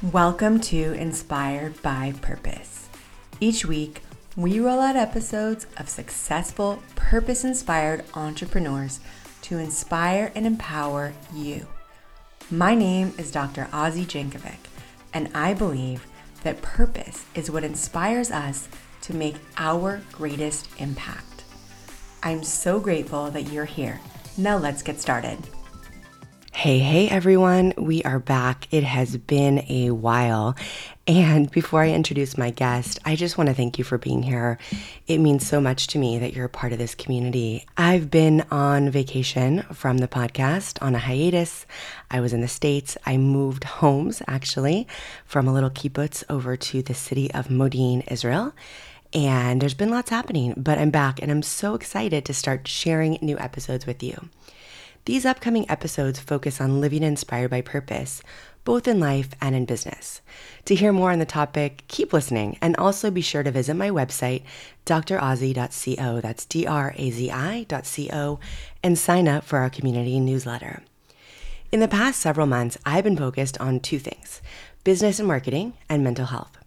Welcome to Inspired by Purpose. Each week, we roll out episodes of successful, purpose inspired entrepreneurs to inspire and empower you. My name is Dr. Azi Jankovic, and I believe that purpose is what inspires us to make our greatest impact. I'm so grateful that you're here. Now let's get started. Hey, hey everyone, we are back. It has been a while. And before I introduce my guest, I just want to thank you for being here. It means so much to me that you're a part of this community. I've been on vacation from the podcast on a hiatus. I was in the States. I moved homes actually from a little kibbutz over to the city of Modi'in, Israel. And there's been lots happening, but I'm back and I'm so excited to start sharing new episodes with you. These upcoming episodes focus on living inspired by purpose, both in life and in business. To hear more on the topic, keep listening and also be sure to visit my website, drazi.co, that's D R A Z I.co, and sign up for our community newsletter. In the past several months, I've been focused on two things business and marketing and mental health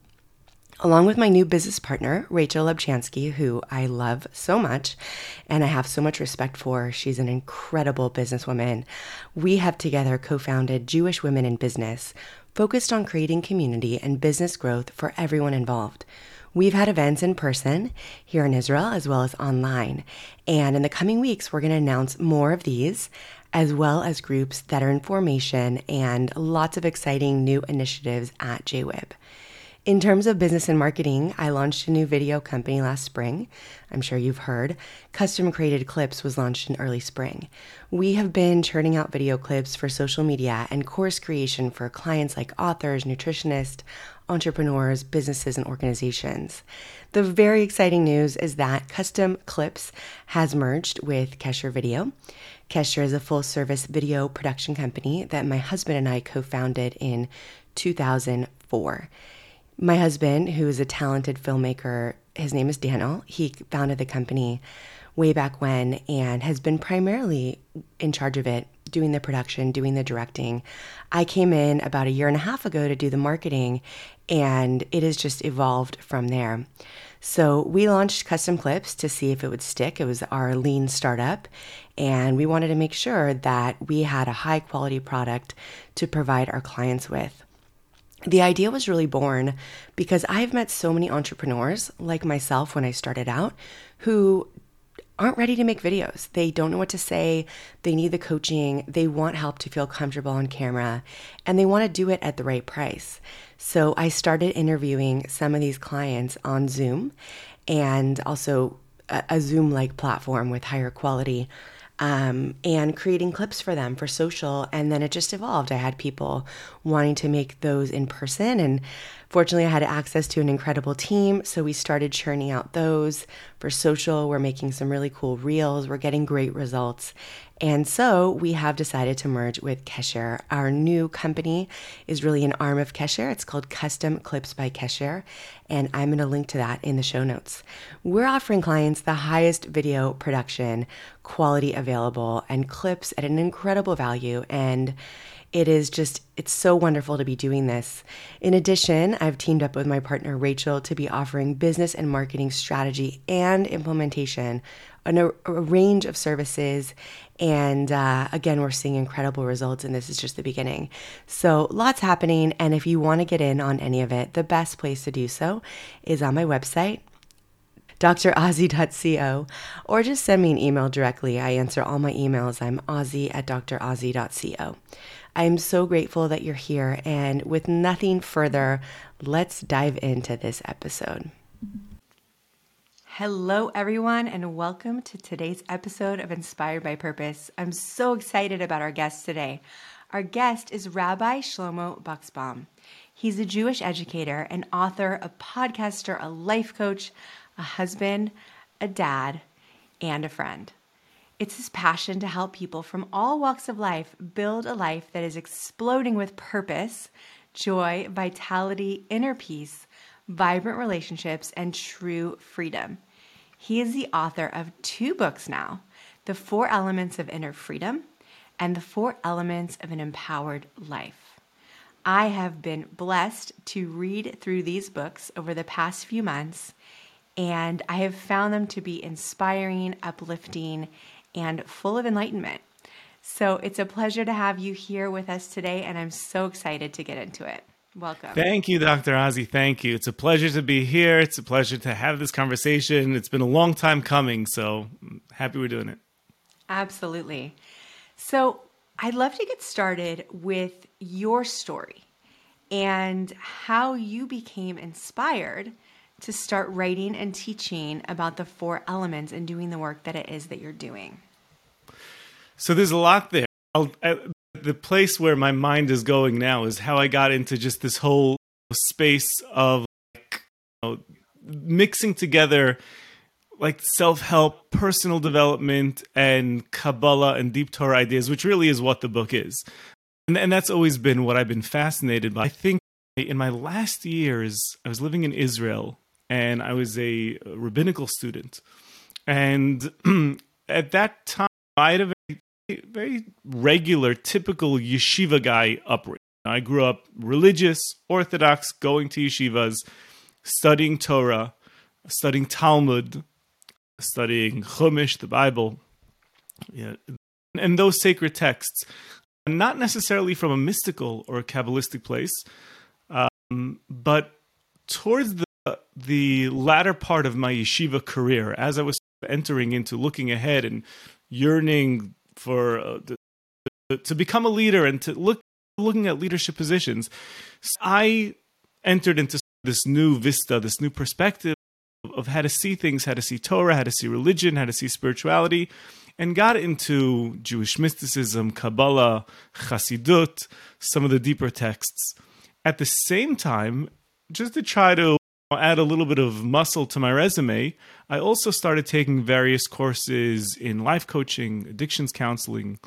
along with my new business partner, Rachel Lebchansky, who I love so much and I have so much respect for. She's an incredible businesswoman. We have together co founded Jewish Women in Business, focused on creating community and business growth for everyone involved. We've had events in person here in Israel as well as online. And in the coming weeks, we're going to announce more of these, as well as groups that are in formation and lots of exciting new initiatives at JWIB. In terms of business and marketing, I launched a new video company last spring. I'm sure you've heard. Custom Created Clips was launched in early spring. We have been churning out video clips for social media and course creation for clients like authors, nutritionists, entrepreneurs, businesses, and organizations. The very exciting news is that Custom Clips has merged with Kesher Video. Kesher is a full service video production company that my husband and I co founded in 2004. My husband, who is a talented filmmaker, his name is Daniel. He founded the company way back when and has been primarily in charge of it, doing the production, doing the directing. I came in about a year and a half ago to do the marketing, and it has just evolved from there. So we launched custom clips to see if it would stick. It was our lean startup, and we wanted to make sure that we had a high quality product to provide our clients with the idea was really born because I've met so many entrepreneurs like myself when I started out who aren't ready to make videos. They don't know what to say. They need the coaching. They want help to feel comfortable on camera and they want to do it at the right price. So I started interviewing some of these clients on Zoom and also a, Zoom like platform with higher quality um, and creating clips for them for social. And then it just evolved. I had people wanting to make those in person. And fortunately, I had access to an incredible team. So we started churning out those for social. We're making some really cool reels. We're getting great results. And so we have decided to merge with Kesher. Our new company is really an arm of Kesher. It's called Custom Clips by Kesher, and I'm going to link to that in the show notes. We're offering clients the highest video production quality available and clips at an incredible value and it is just, it's so wonderful to be doing this. In addition, I've teamed up with my partner Rachel to be offering business and marketing strategy and implementation on a, a range of services. And uh, again, we're seeing incredible results, and this is just the beginning. So, lots happening. And if you want to get in on any of it, the best place to do so is on my website, drazi.co, or just send me an email directly. I answer all my emails. I'm azi at drazi.co. I am so grateful that you're here. And with nothing further, let's dive into this episode. Hello, everyone, and welcome to today's episode of Inspired by Purpose. I'm so excited about our guest today. Our guest is Rabbi Shlomo Buxbaum. He's a Jewish educator, an author, a podcaster, a life coach, a husband, a dad, and a friend. It's his passion to help people from all walks of life build a life that is exploding with purpose, joy, vitality, inner peace, vibrant relationships, and true freedom. He is the author of two books now The Four Elements of Inner Freedom and The Four Elements of an Empowered Life. I have been blessed to read through these books over the past few months, and I have found them to be inspiring, uplifting, and full of enlightenment. So it's a pleasure to have you here with us today, and I'm so excited to get into it. Welcome. Thank you, Dr. Azi. Thank you. It's a pleasure to be here. It's a pleasure to have this conversation. It's been a long time coming, so I'm happy we're doing it. Absolutely. So, I'd love to get started with your story and how you became inspired to start writing and teaching about the four elements and doing the work that it is that you're doing. So, there's a lot there. I, uh, the place where my mind is going now is how I got into just this whole space of like, you know, mixing together like self-help, personal development, and Kabbalah and deep Torah ideas, which really is what the book is. And, and that's always been what I've been fascinated by. I think in my last years, I was living in Israel and I was a rabbinical student. And at that time, I had a very, very regular, typical yeshiva guy upbringing. I grew up religious, orthodox, going to yeshivas, studying Torah, studying Talmud, studying Chumash, the Bible, yeah, and those sacred texts, not necessarily from a mystical or a kabbalistic place, um, but towards the the latter part of my yeshiva career, as I was entering into looking ahead and yearning for uh, the, to become a leader and to look looking at leadership positions, I entered into this new vista, this new perspective of how to see things, how to see Torah, how to see religion, how to see spirituality, and got into Jewish mysticism, Kabbalah, Chassidut, some of the deeper texts. At the same time, just to try to add a little bit of muscle to my resume, I also started taking various courses in life coaching, addictions counseling,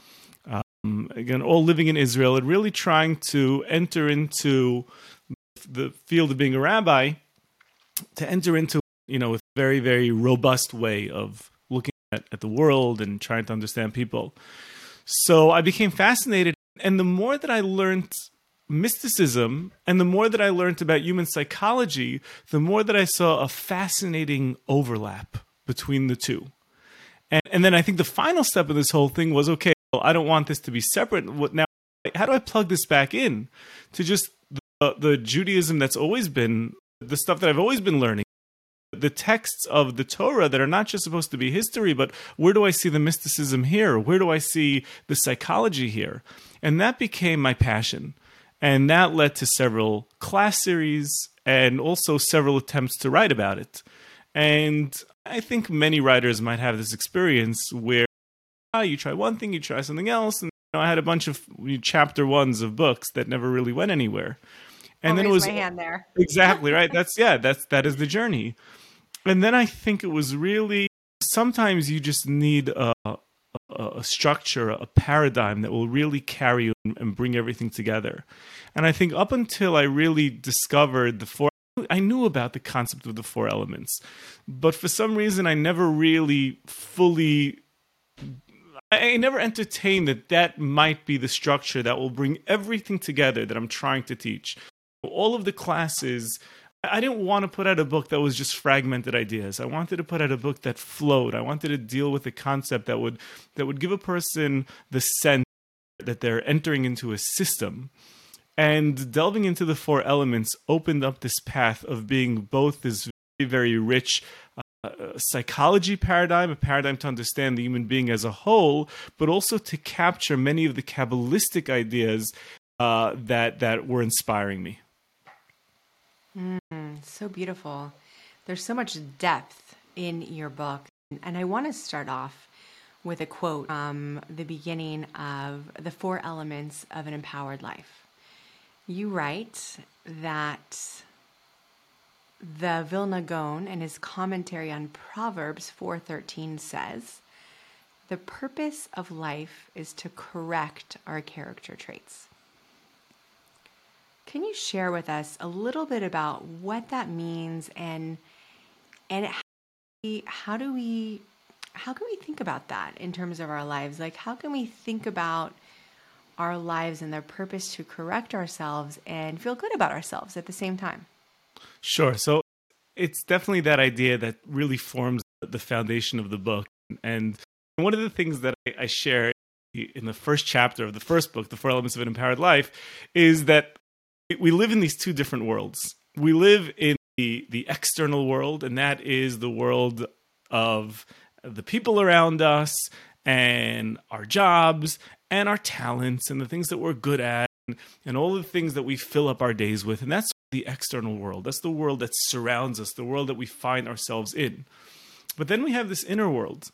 um, again, all living in Israel and really trying to enter into the field of being a rabbi, to enter into you know, a very, very robust way of looking at, at the world and trying to understand people. So I became fascinated. And the more that I learned mysticism and the more that I learned about human psychology, the more that I saw a fascinating overlap between the two. And, and then I think the final step of this whole thing was okay, well, I don't want this to be separate. Now, how do I plug this back in to just the, the Judaism that's always been the stuff that I've always been learning? the texts of the Torah that are not just supposed to be history, but where do I see the mysticism here? Where do I see the psychology here? And that became my passion. And that led to several class series and also several attempts to write about it. And I think many writers might have this experience where oh, you try one thing, you try something else. And you know, I had a bunch of chapter ones of books that never really went anywhere. And I'll then it was my hand there. exactly right. That's yeah. That's that is the journey and then I think it was really sometimes you just need a, a, structure, a paradigm that will really carry you and bring everything together. And I think up until I really discovered the four, I knew about the concept of the four elements, but for some reason I never really fully. I never entertained that that might be the structure that will bring everything together that I'm trying to teach. All of the classes I didn't want to put out a book that was just fragmented ideas. I wanted to put out a book that flowed. I wanted to deal with a concept that would that would give a person the sense that they're entering into a system. And delving into the four elements opened up this path of being both this very, very rich uh, psychology paradigm, a paradigm to understand the human being as a whole, but also to capture many of the Kabbalistic ideas uh, that that were inspiring me. Mm, so beautiful. There's so much depth in your book. And I want to start off with a quote from the beginning of The Four Elements of an Empowered Life. You write that the Vilna Gaon in his commentary on Proverbs 4:13 says, "The purpose of life is to correct our character traits." Can you share with us a little bit about what that means and and how, we, how do we how can we think about that in terms of our lives? Like how can we think about our lives and their purpose to correct ourselves and feel good about ourselves at the same time. Sure. So it's definitely that idea that really forms the foundation of the book. And one of the things that I share in the first chapter of the first book, The Four Elements of an Empowered Life, is that we live in these two different worlds. We live in the, the external world, and that is the world of the people around us and our jobs and our talents and the things that we're good at and, and all the things that we fill up our days with. And that's the external world. That's the world that surrounds us, the world that we find ourselves in. But then we have this inner world.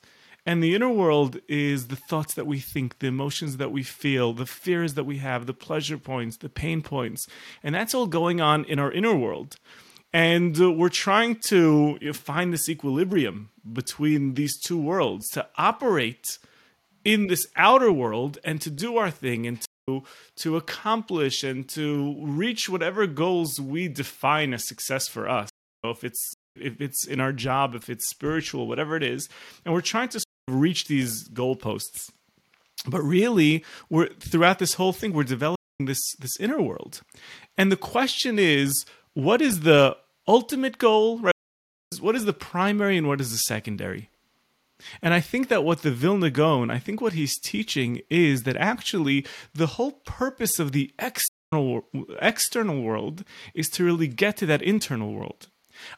And the inner world is the thoughts that we think, the emotions that we feel, the fears that we have, the pleasure points, the pain points. And that's all going on in our inner world. And uh, we're trying to find this equilibrium between these two worlds to operate in this outer world and to do our thing and to, to accomplish and to reach whatever goals we define as success for us. So if it's if it's in our job, if it's spiritual, whatever it is, and we're trying to reach these goalposts. But really, we're throughout this whole thing, we're developing this this inner world, and the question is, what is the ultimate goal? Right? What is the primary and what is the secondary? And I think that what the Vilna Gaon, I think what he's teaching is that actually the whole purpose of the external external world is to really get to that internal world.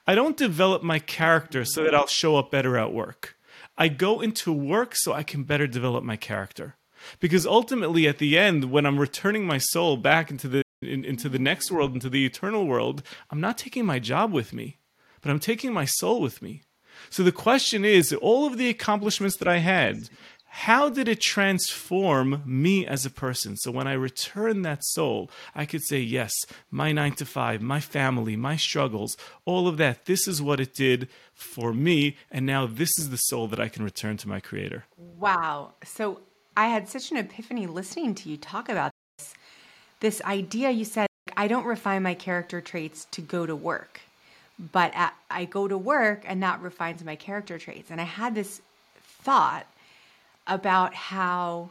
I don't develop my character so that I'll show up better at work. I go into work so I can better develop my character. Because ultimately, at the end, when I'm returning my soul back into the in, into the next world, into the eternal world, I'm not taking my job with me, but I'm taking my soul with me. So the question is, all of the accomplishments that I had, how did it transform me as a person? So when I return that soul, I could say, yes, my nine to five, my family, my struggles, all of that, this is what it did for me. And now this is the soul that I can return to my creator. Wow. So I had such an epiphany listening to you talk about this. This idea you said, I don't refine my character traits to go to work, but I go to work and that refines my character traits. And I had this thought about how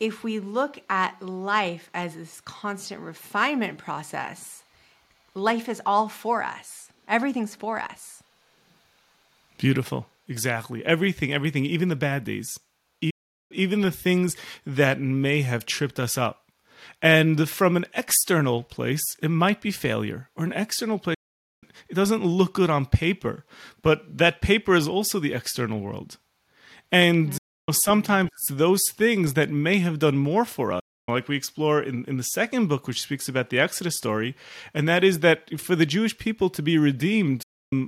if we look at life as this constant refinement process, life is all for us. Everything's for us. Beautiful. Exactly. Everything, everything, even the bad days, even the things that may have tripped us up. And from an external place, it might be failure, or an external place, it doesn't look good on paper, but that paper is also the external world. And sometimes it's those things that may have done more for us like we explore in, in the second book which speaks about the exodus story and that is that for the jewish people to be redeemed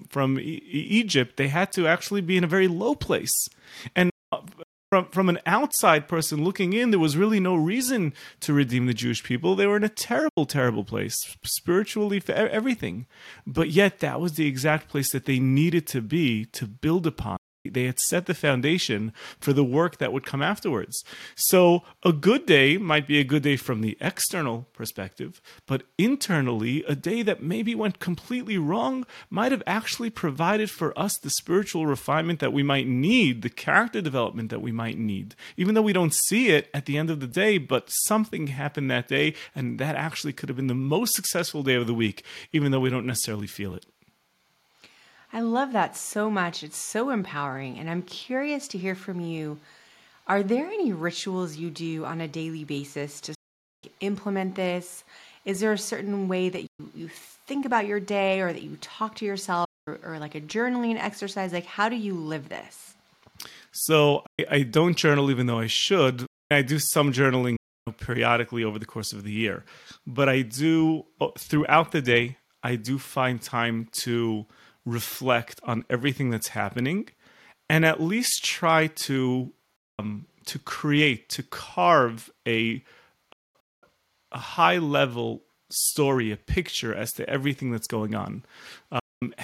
from e- egypt they had to actually be in a very low place. And uh, from from an outside person looking in there was really no reason to redeem the jewish people. They were in a terrible terrible place spiritually for everything. But yet that was the exact place that they needed to be to build upon they had set the foundation for the work that would come afterwards. So, a good day might be a good day from the external perspective, but internally, a day that maybe went completely wrong might have actually provided for us the spiritual refinement that we might need, the character development that we might need, even though we don't see it at the end of the day. But something happened that day, and that actually could have been the most successful day of the week, even though we don't necessarily feel it. I love that so much. It's so empowering. And I'm curious to hear from you. Are there any rituals you do on a daily basis to implement this? Is there a certain way that you, you think about your day or that you talk to yourself or, or like a journaling exercise? Like, how do you live this? So I, I don't journal even though I should. I do some journaling periodically over the course of the year, but I do uh, throughout the day, I do find time to reflect on everything that's happening and at least try to um, to create to carve a a high level story a picture as to everything that's going on. Um,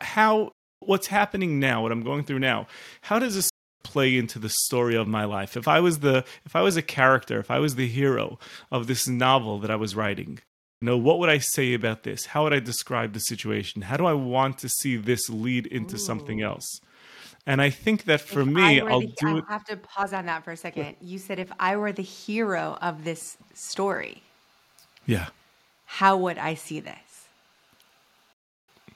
how what's happening now what i'm going through now how does this play into the story of my life? If i was the if i was a character if i was the hero of this novel that i was writing you know, what would I say about this? How would I describe the situation? How do I want to see this lead into Ooh. something else? And I think that for me, I'll the, do I it. have to pause on that for a second. You said if I were the hero of this story, Yeah. how would I see this?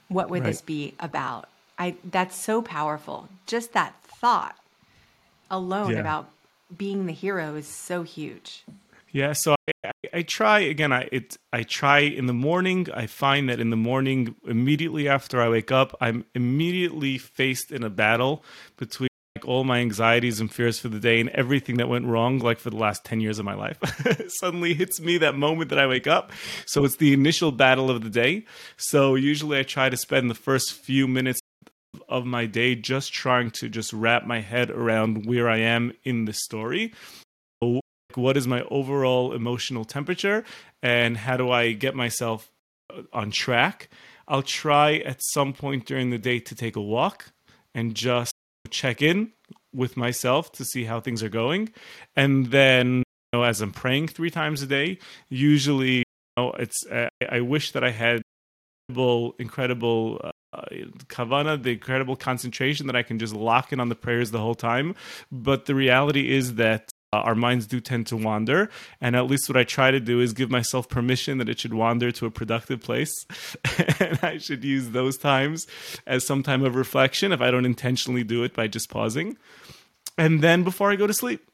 What would Right. this be about? I that's so powerful. Just that thought alone Yeah. about being the hero is so huge. Yeah, so I, I, try again. I it I try in the morning. I find that in the morning, immediately after I wake up, I'm immediately faced in a battle between like all my anxieties and fears for the day and everything that went wrong, like for the last ten years of my life. Suddenly hits me that moment that I wake up. So it's the initial battle of the day. So usually I try to spend the first few minutes of my day just trying to just wrap my head around where I am in the story what is my overall emotional temperature and how do I get myself uh, on track. I'll try at some point during the day to take a walk and just check in with myself to see how things are going. And then, you know, as I'm praying three times a day, usually, you know, it's uh, I wish that I had incredible, incredible uh, kavana, the incredible concentration that I can just lock in on the prayers the whole time. But the reality is that uh, our minds do tend to wander. And at least what I try to do is give myself permission that it should wander to a productive place. and I should use those times as some time of reflection if I don't intentionally do it by just pausing. And then before I go to sleep,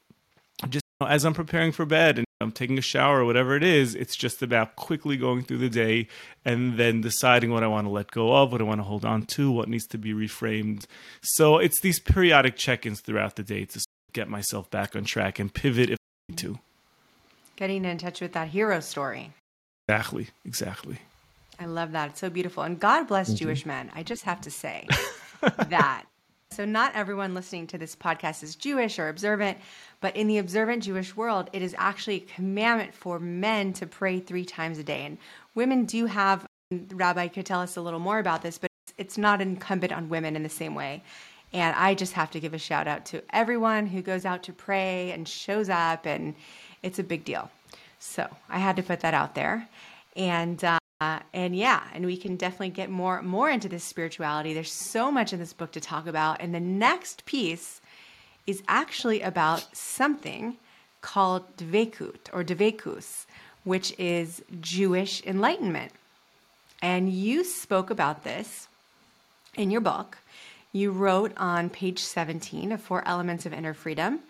just you know, as I'm preparing for bed and I'm taking a shower or whatever it is, it's just about quickly going through the day and then deciding what I want to let go of, what I want to hold on to, what needs to be reframed. So it's these periodic check ins throughout the day to get myself back on track and pivot if I need to. Getting in touch with that hero story. Exactly, exactly. I love that. It's so beautiful. And God bless Jewish men. I just have to say that. So, not everyone listening to this podcast is Jewish or observant, but in the observant Jewish world, it is actually a commandment for men to pray three times a day. And women do have, Rabbi could tell us a little more about this, but it's not incumbent on women in the same way. And I just have to give a shout out to everyone who goes out to pray and shows up, and it's a big deal. So I had to put that out there, and uh, and yeah, and we can definitely get more more into this spirituality. There's so much in this book to talk about, and the next piece is actually about something called dvekut or dvekus, which is Jewish enlightenment. And you spoke about this in your book. You wrote on page 17 of Four Elements of Inner Freedom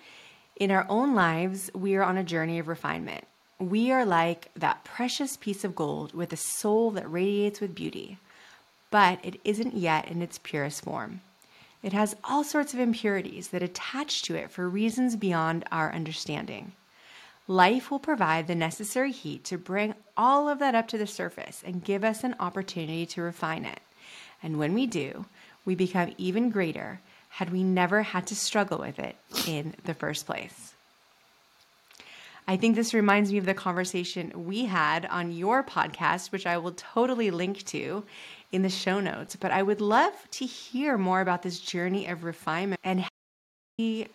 In our own lives, we are on a journey of refinement. We are like that precious piece of gold with a soul that radiates with beauty, but it isn't yet in its purest form. It has all sorts of impurities that attach to it for reasons beyond our understanding. Life will provide the necessary heat to bring all of that up to the surface and give us an opportunity to refine it. And when we do, we become even greater had we never had to struggle with it in the first place. I think this reminds me of the conversation we had on your podcast, which I will totally link to in the show notes. But I would love to hear more about this journey of refinement and how, we,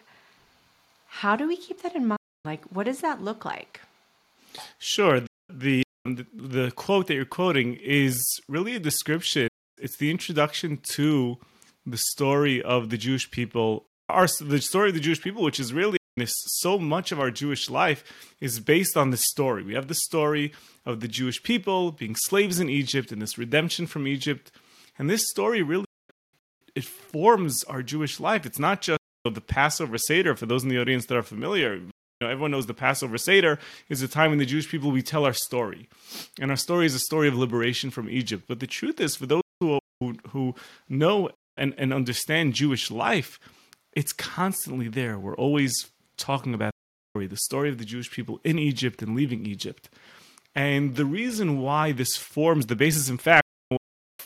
how do we keep that in mind? Like, what does that look like? Sure. The the quote that you're quoting is really a description. It's the introduction to the story of the Jewish people. Our the story of the Jewish people, which is really so much of our Jewish life is based on this story. We have the story of the Jewish people being slaves in Egypt and this redemption from Egypt. And this story really it forms our Jewish life. It's not just the Passover Seder for those in the audience that are familiar. You know, everyone knows the Passover Seder is a time when the Jewish people we tell our story. And our story is a story of liberation from Egypt. But the truth is for those who who, know and, and understand Jewish life, it's constantly there. We're always talking about the story, the story of the Jewish people in Egypt and leaving Egypt. And the reason why this forms the basis, in fact,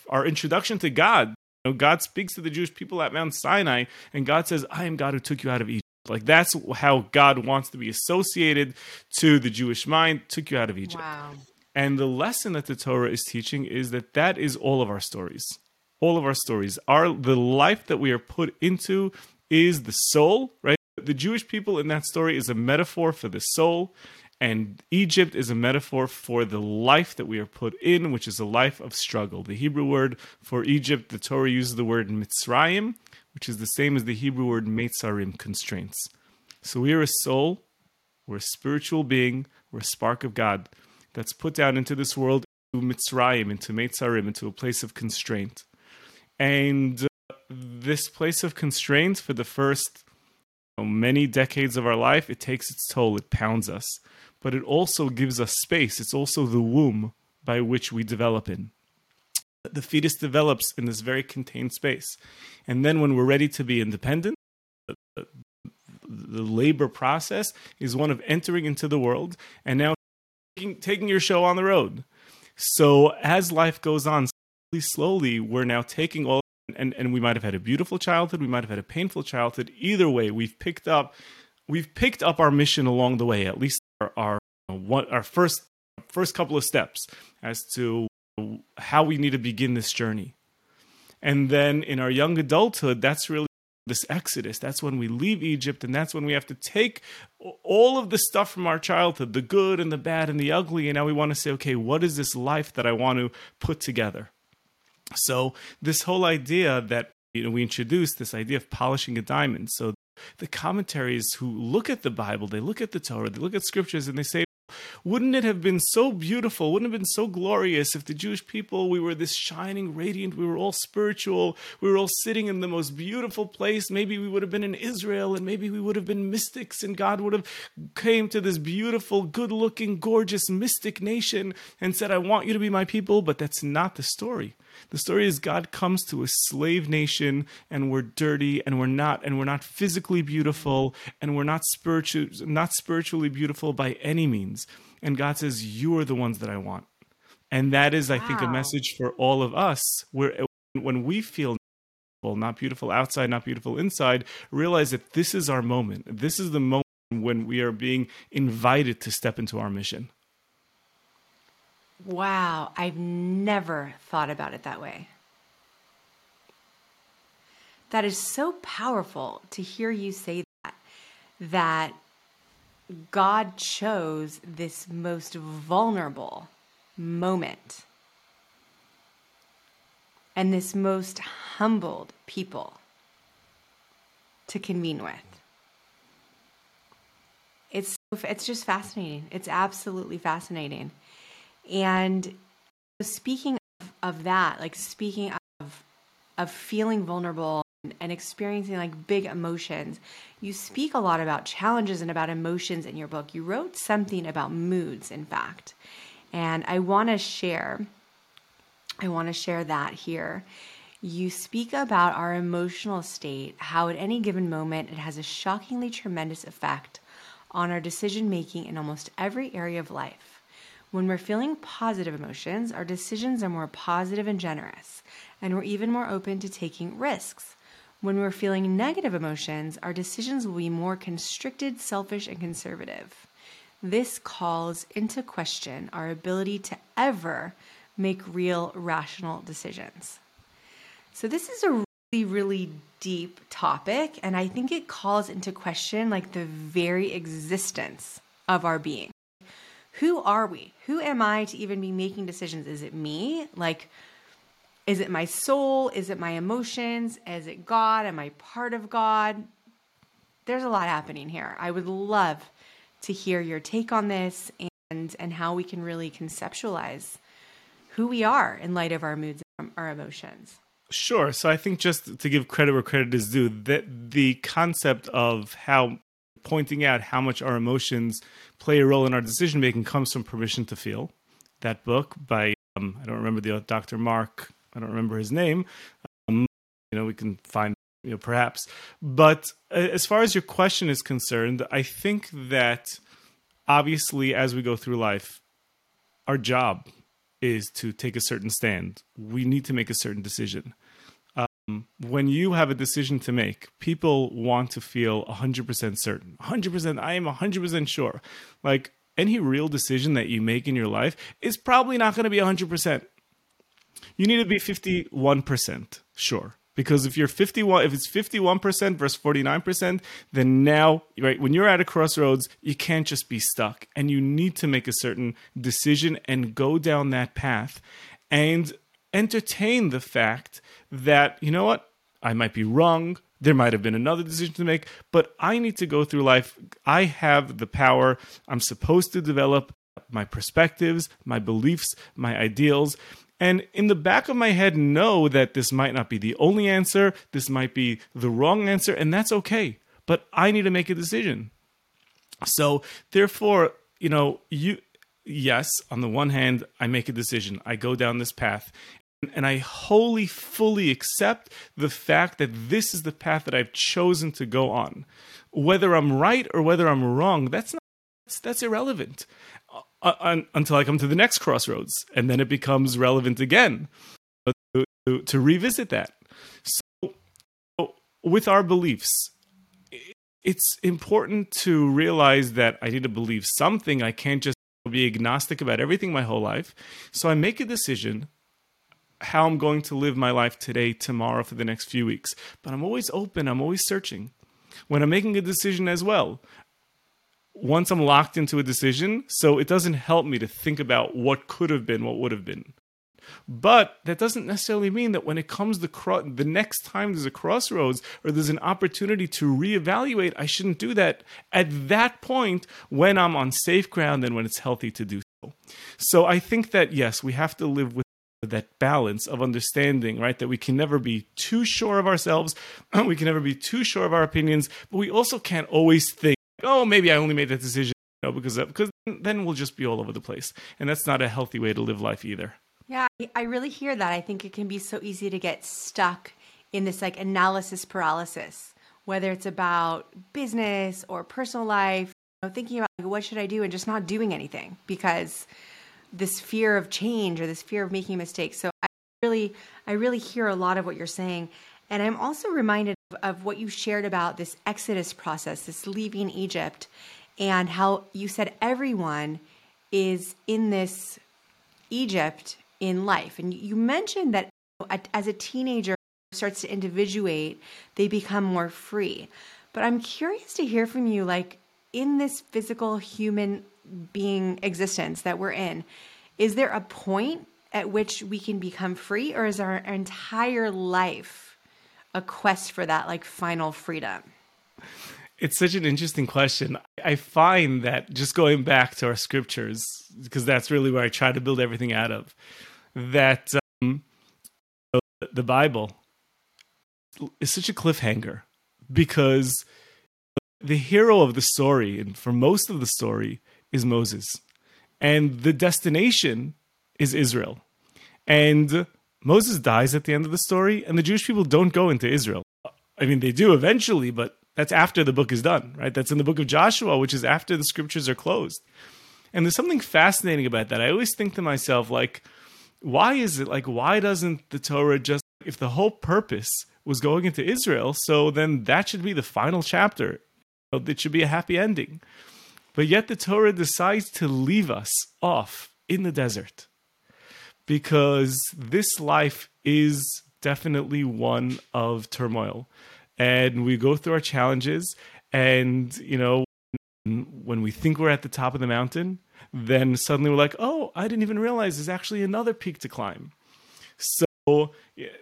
our introduction to God. You know, God speaks to the Jewish people at Mount Sinai, and God says, I am God who took you out of Egypt. Like that's how God wants to be associated to the Jewish mind, took you out of Egypt. Wow. And the lesson that the Torah is teaching is that that is all of our stories. All of our stories. Our the life that we are put into is the soul, right? The Jewish people in that story is a metaphor for the soul, and Egypt is a metaphor for the life that we are put in, which is a life of struggle. The Hebrew word for Egypt, the Torah uses the word Mitzrayim, which is the same as the Hebrew word Meitzarim, constraints. So we are a soul, we're a spiritual being, we're a spark of God that's put down into this world, into Mitzrayim, into Meitzarim, into a place of constraint. And uh, this place of constraint for the first you know, many decades of our life, it takes its toll, it pounds us. But it also gives us space. It's also the womb by which we develop in. The fetus develops in this very contained space. And then when we're ready to be independent, the, labor process is one of entering into the world and now taking your show on the road. So as life goes on, slowly, we're now taking all and, and we might have had a beautiful childhood, we might have had a painful childhood. Either way, we've picked up we've picked up our mission along the way, at least our our, our first first couple of steps as to how we need to begin this journey. And then in our young adulthood, that's really this exodus. That's when we leave Egypt, and that's when we have to take all of the stuff from our childhood the good and the bad and the ugly. And now we want to say, okay, what is this life that I want to put together? So, this whole idea that you know, we introduced this idea of polishing a diamond. So, the commentaries who look at the Bible, they look at the Torah, they look at scriptures, and they say, wouldn't it have been so beautiful? Wouldn't it have been so glorious if the Jewish people, we were this shining, radiant, we were all spiritual, we were all sitting in the most beautiful place. Maybe we would have been in Israel and maybe we would have been mystics and God would have came to this beautiful, good-looking, gorgeous mystic nation and said, I want you to be my people. But that's not the story. The story is God comes to a slave nation and we're dirty and we're not and we're not physically beautiful and we're not spiritual not spiritually beautiful by any means. And God says, You are the ones that I want. And that is, I wow. think, a message for all of us where when we feel not beautiful outside, not beautiful inside, realize that this is our moment. This is the moment when we are being invited to step into our mission. Wow, I've never thought about it that way. That is so powerful to hear you say that, that God chose this most vulnerable moment and this most humbled people to convene with. It's it's just fascinating. It's absolutely fascinating. And speaking of, of that, like speaking of of feeling vulnerable and experiencing like big emotions, you speak a lot about challenges and about emotions in your book. You wrote something about moods, in fact. And I want to share I want to share that here. You speak about our emotional state, how at any given moment it has a shockingly tremendous effect on our decision making in almost every area of life. When we're feeling positive emotions, our decisions are more positive and generous, and we're even more open to taking risks. When we're feeling negative emotions, our decisions will be more constricted, selfish, and conservative. This calls into question our ability to ever make real, rational decisions. So, this is a really, really deep topic, and I think it calls into question like the very existence of our being who are we? Who am I to even be making decisions? Is it me? Like, is it my soul? Is it my emotions? Is it God? Am I part of God? There's a lot happening here. I would love to hear your take on this and and how we can really conceptualize who we are in light of our moods and our emotions. Sure. So I think just to give credit where credit is due, that the concept of how pointing out how much our emotions play a role in our decision making comes from Permission to Feel, that book by um, I don't remember the Dr. Mark. I don't remember his name. Um, you know, we can find you know perhaps. But uh, as far as your question is concerned, I think that obviously as we go through life, our job is to take a certain stand. We need to make a certain decision when you have a decision to make, people want to feel 100% certain. 100%, I am 100% sure. Like any real decision that you make in your life is probably not going to be 100%. You need to be 51% sure. Because if you're 51, if it's 51% versus 49%, then now, right, when you're at a crossroads, you can't just be stuck and you need to make a certain decision and go down that path and entertain the fact that, you know what, I might be wrong. There might have been another decision to make, but I need to go through life. I have the power. I'm supposed to develop my perspectives, my beliefs, my ideals. And in the back of my head, know that this might not be the only answer. This might be the wrong answer, and that's okay. But I need to make a decision. So, therefore, you know, you, yes, on the one hand, I make a decision. I go down this path and I wholly, fully accept the fact that this is the path that I've chosen to go on. Whether I'm right or whether I'm wrong, that's not that's, that's irrelevant uh, uh until I come to the next crossroads, and then it becomes relevant again to, to, to revisit that. So, with our beliefs, it's important to realize that I need to believe something. I can't just be agnostic about everything my whole life. So I make a decision how I'm going to live my life today, tomorrow, for the next few weeks. But I'm always open, I'm always searching. When I'm making a decision as well, once I'm locked into a decision, so it doesn't help me to think about what could have been, what would have been. But that doesn't necessarily mean that when it comes the cro- the next time there's a crossroads or there's an opportunity to reevaluate, I shouldn't do that at that point when I'm on safe ground and when it's healthy to do so. So I think that yes, we have to live with that balance of understanding, right? That we can never be too sure of ourselves, we can never be too sure of our opinions, but we also can't always think, oh, maybe I only made that decision you know, because because then we'll just be all over the place, and that's not a healthy way to live life either. Yeah, I really hear that. I think it can be so easy to get stuck in this like analysis paralysis, whether it's about business or personal life, you know, thinking about like, what should I do and just not doing anything because this fear of change or this fear of making mistakes. So I really, I really hear a lot of what you're saying. And I'm also reminded of what you shared about this Exodus process, this leaving Egypt, and how you said everyone is in this Egypt in life. And you mentioned that as a teenager starts to individuate, they become more free. But I'm curious to hear from you like in this physical human being existence that we're in, is there a point at which we can become free, or is our entire life a quest for that like final freedom? It's such an interesting question. I find that just going back to our scriptures, because that's really where I try to build everything out of, that um, the Bible is such a cliffhanger because the hero of the story, and for most of the story, is Moses. And the destination is Israel. And Moses dies at the end of the story, and the Jewish people don't go into Israel. I mean, they do eventually, but that's after the book is done, right? That's in the book of Joshua, which is after the scriptures are closed. And there's something fascinating about that. I always think to myself, like, why is it like, why doesn't the Torah just, if the whole purpose was going into Israel, so then that should be the final chapter? It should be a happy ending. But yet the Torah decides to leave us off in the desert because this life is definitely one of turmoil. And we go through our challenges, and you know, when we think we're at the top of the mountain, then suddenly we're like, oh, I didn't even realize there's actually another peak to climb. So,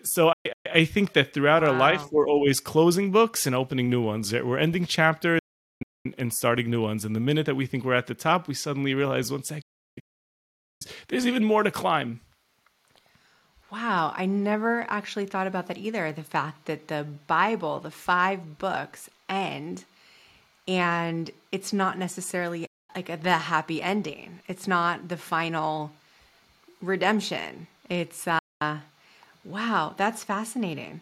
so I, I think that throughout wow. our life, we're always closing books and opening new ones. We're ending chapters and starting new ones. And the minute that we think we're at the top, we suddenly realize one second, there's even more to climb. Wow, I never actually thought about that either. The fact that the Bible, the five books, end and it's not necessarily like the happy ending. It's not the final redemption. It's, uh, wow, that's fascinating.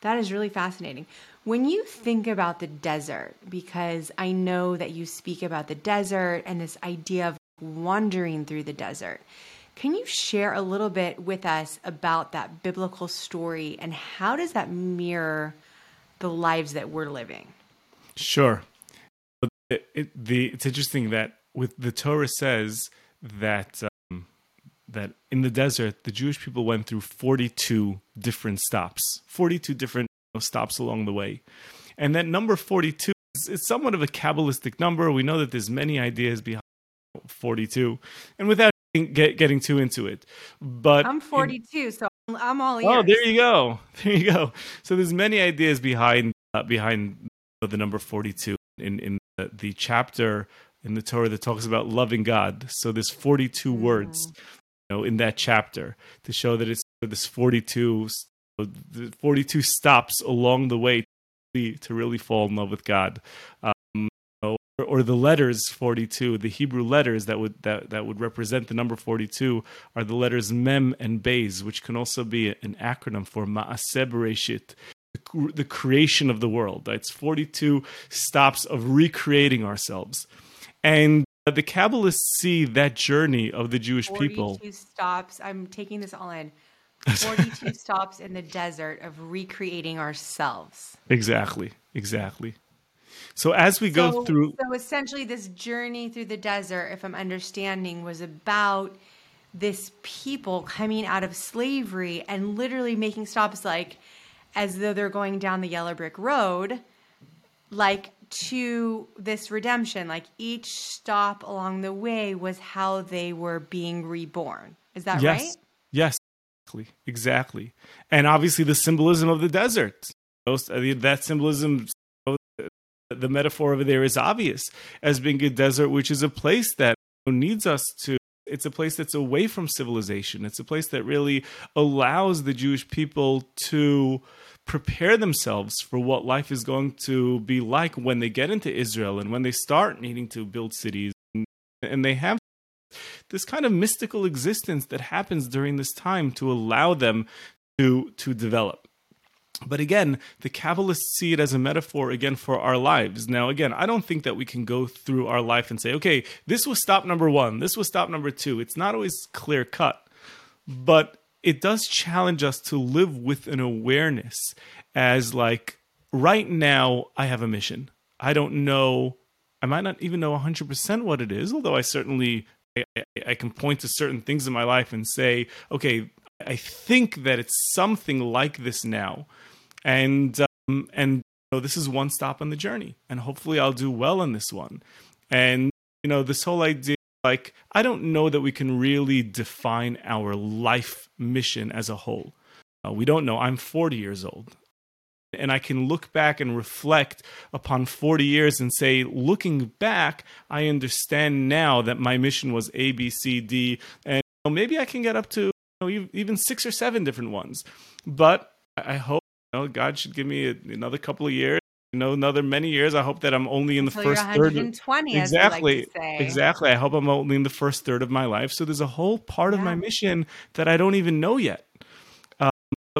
That is really fascinating. When you think about the desert, because I know that you speak about the desert and this idea of wandering through the desert, can you share a little bit with us about that biblical story and how does that mirror the lives that we're living? Sure. It, it, the, it's interesting that with the Torah says that um, that in the desert the Jewish people went through 42 different stops, 42 different stops along the way. And that number 42 is, is somewhat of a Kabbalistic number. We know that there's many ideas behind 42. And without get, getting too into it, but I'm 42, in, so I'm I'm all ears. Oh, there you go. There you go. So there's many ideas behind uh, behind the number 42 in in the, the, chapter in the Torah that talks about loving God. So there's 42 mm. words, you know, in that chapter to show that it's this 42 42 stops along the way to really fall in love with God. Um, or, or, the letters 42, the Hebrew letters that would that, that would represent the number 42 are the letters Mem and Beis, which can also be an acronym for Ma'aseh Bereshit, the creation of the world. It's 42 stops of recreating ourselves. And the Kabbalists see that journey of the Jewish 42 people. 42 stops. I'm taking this all in. 42 stops in the desert of recreating ourselves. Exactly. Exactly. So as we so, go through So essentially this journey through the desert, if I'm understanding, was about this people coming out of slavery and literally making stops like as though they're going down the yellow brick road like to this redemption like each stop along the way was how they were being reborn is that yes. right yes exactly. Exactly. And obviously the symbolism of the desert. That symbolism the metaphor over there is obvious as being a desert which is a place that needs us to it's a place that's away from civilization. It's a place that really allows the jewish people to prepare themselves for what life is going to be like when they get into Israel and when they start needing to build cities. And they have this kind of mystical existence that happens during this time to allow them to, to develop. But again, the Kabbalists see it as a metaphor again for our lives. Now, again, I don't think that we can go through our life and say, okay, this was stop number one, this was stop number two. It's not always clear cut. But it does challenge us to live with an awareness as like right now I have a mission. I don't know I might not even know 100% what it is, although I certainly I, I, can point to certain things in my life and say, okay, I think that it's something like this now. And um, and you know, this is one stop on the journey and hopefully I'll do well on this one. And you know, this whole idea like I don't know that we can really define our life mission as a whole. Uh, we don't know. I'm 40 years old. And I can look back and reflect upon 40 years and say, looking back, I understand now that my mission was A, B, C, D, and maybe I can get up to you know, even six or seven different ones. But I hope you know, God should give me another couple of years you know another many years. I hope that i'm only in the Until first third exactly like exactly. i hope i'm only in the first third of my life. So there's a whole part yeah. of my mission that i don't even know yet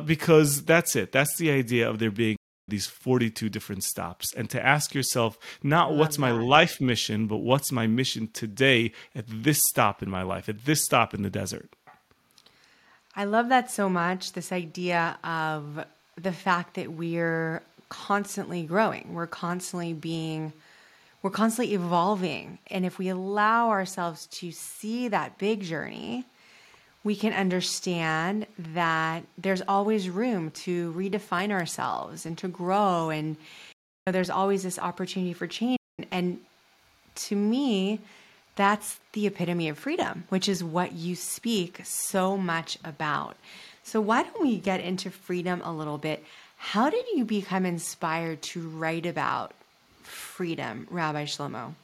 because that's it that's the idea of there being these 42 different stops and to ask yourself not what's my life mission but what's my mission today at this stop in my life at this stop in the desert i love that so much this idea of the fact that we're constantly growing. We're constantly being we're constantly evolving. And if we allow ourselves to see that big journey, we can understand that there's always room to redefine ourselves and to grow. And you know, there's always this opportunity for change. And to me, that's the epitome of freedom, which is what you speak so much about. So, why don't we get into freedom a little bit? How did you become inspired to write about freedom, Rabbi Shlomo?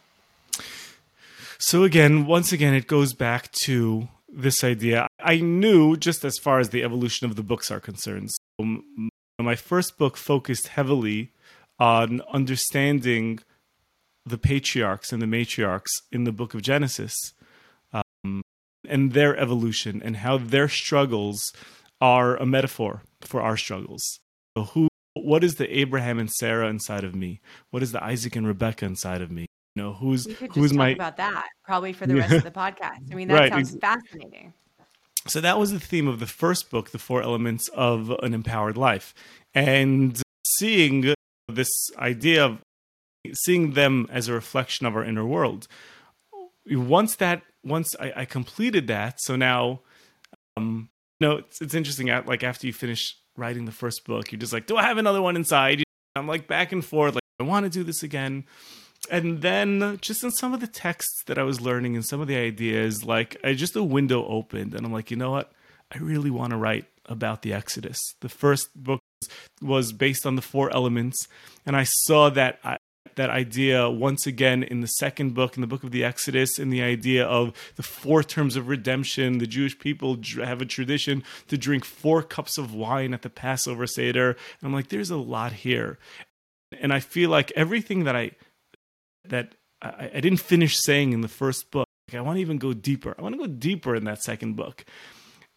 So, again, once again, it goes back to this idea. I knew just as far as the evolution of the books are concerned. So my first book focused heavily on understanding the patriarchs and the matriarchs in the book of Genesis um, and their evolution and how their struggles are a metaphor for our struggles who what is the Abraham and Sarah inside of me? What is the Isaac and Rebecca inside of me? Know, who's who's my about that probably for the rest of the podcast. I mean, that right. sounds fascinating. So that was the theme of the first book, The Four Elements of an Empowered Life. And seeing this idea of seeing them as a reflection of our inner world. Once that once I, I completed that, so now um you know it's, it's interesting like after you finish writing the first book, you're just like, do I have another one inside? I'm like back and forth, like, I want to do this again. And then just in some of the texts that I was learning and some of the ideas, like I just a window opened and I'm like, you know what? I really want to write about the Exodus. The first book was based on the four elements, and I saw that I, that idea once again in the second book, in the book of the Exodus, in the idea of the four terms of redemption. The Jewish people have a tradition to drink four cups of wine at the Passover Seder. And I'm like, there's a lot here. And I feel like everything that I that I, I didn't finish saying in the first book, like I want to even go deeper. I want to go deeper in that second book.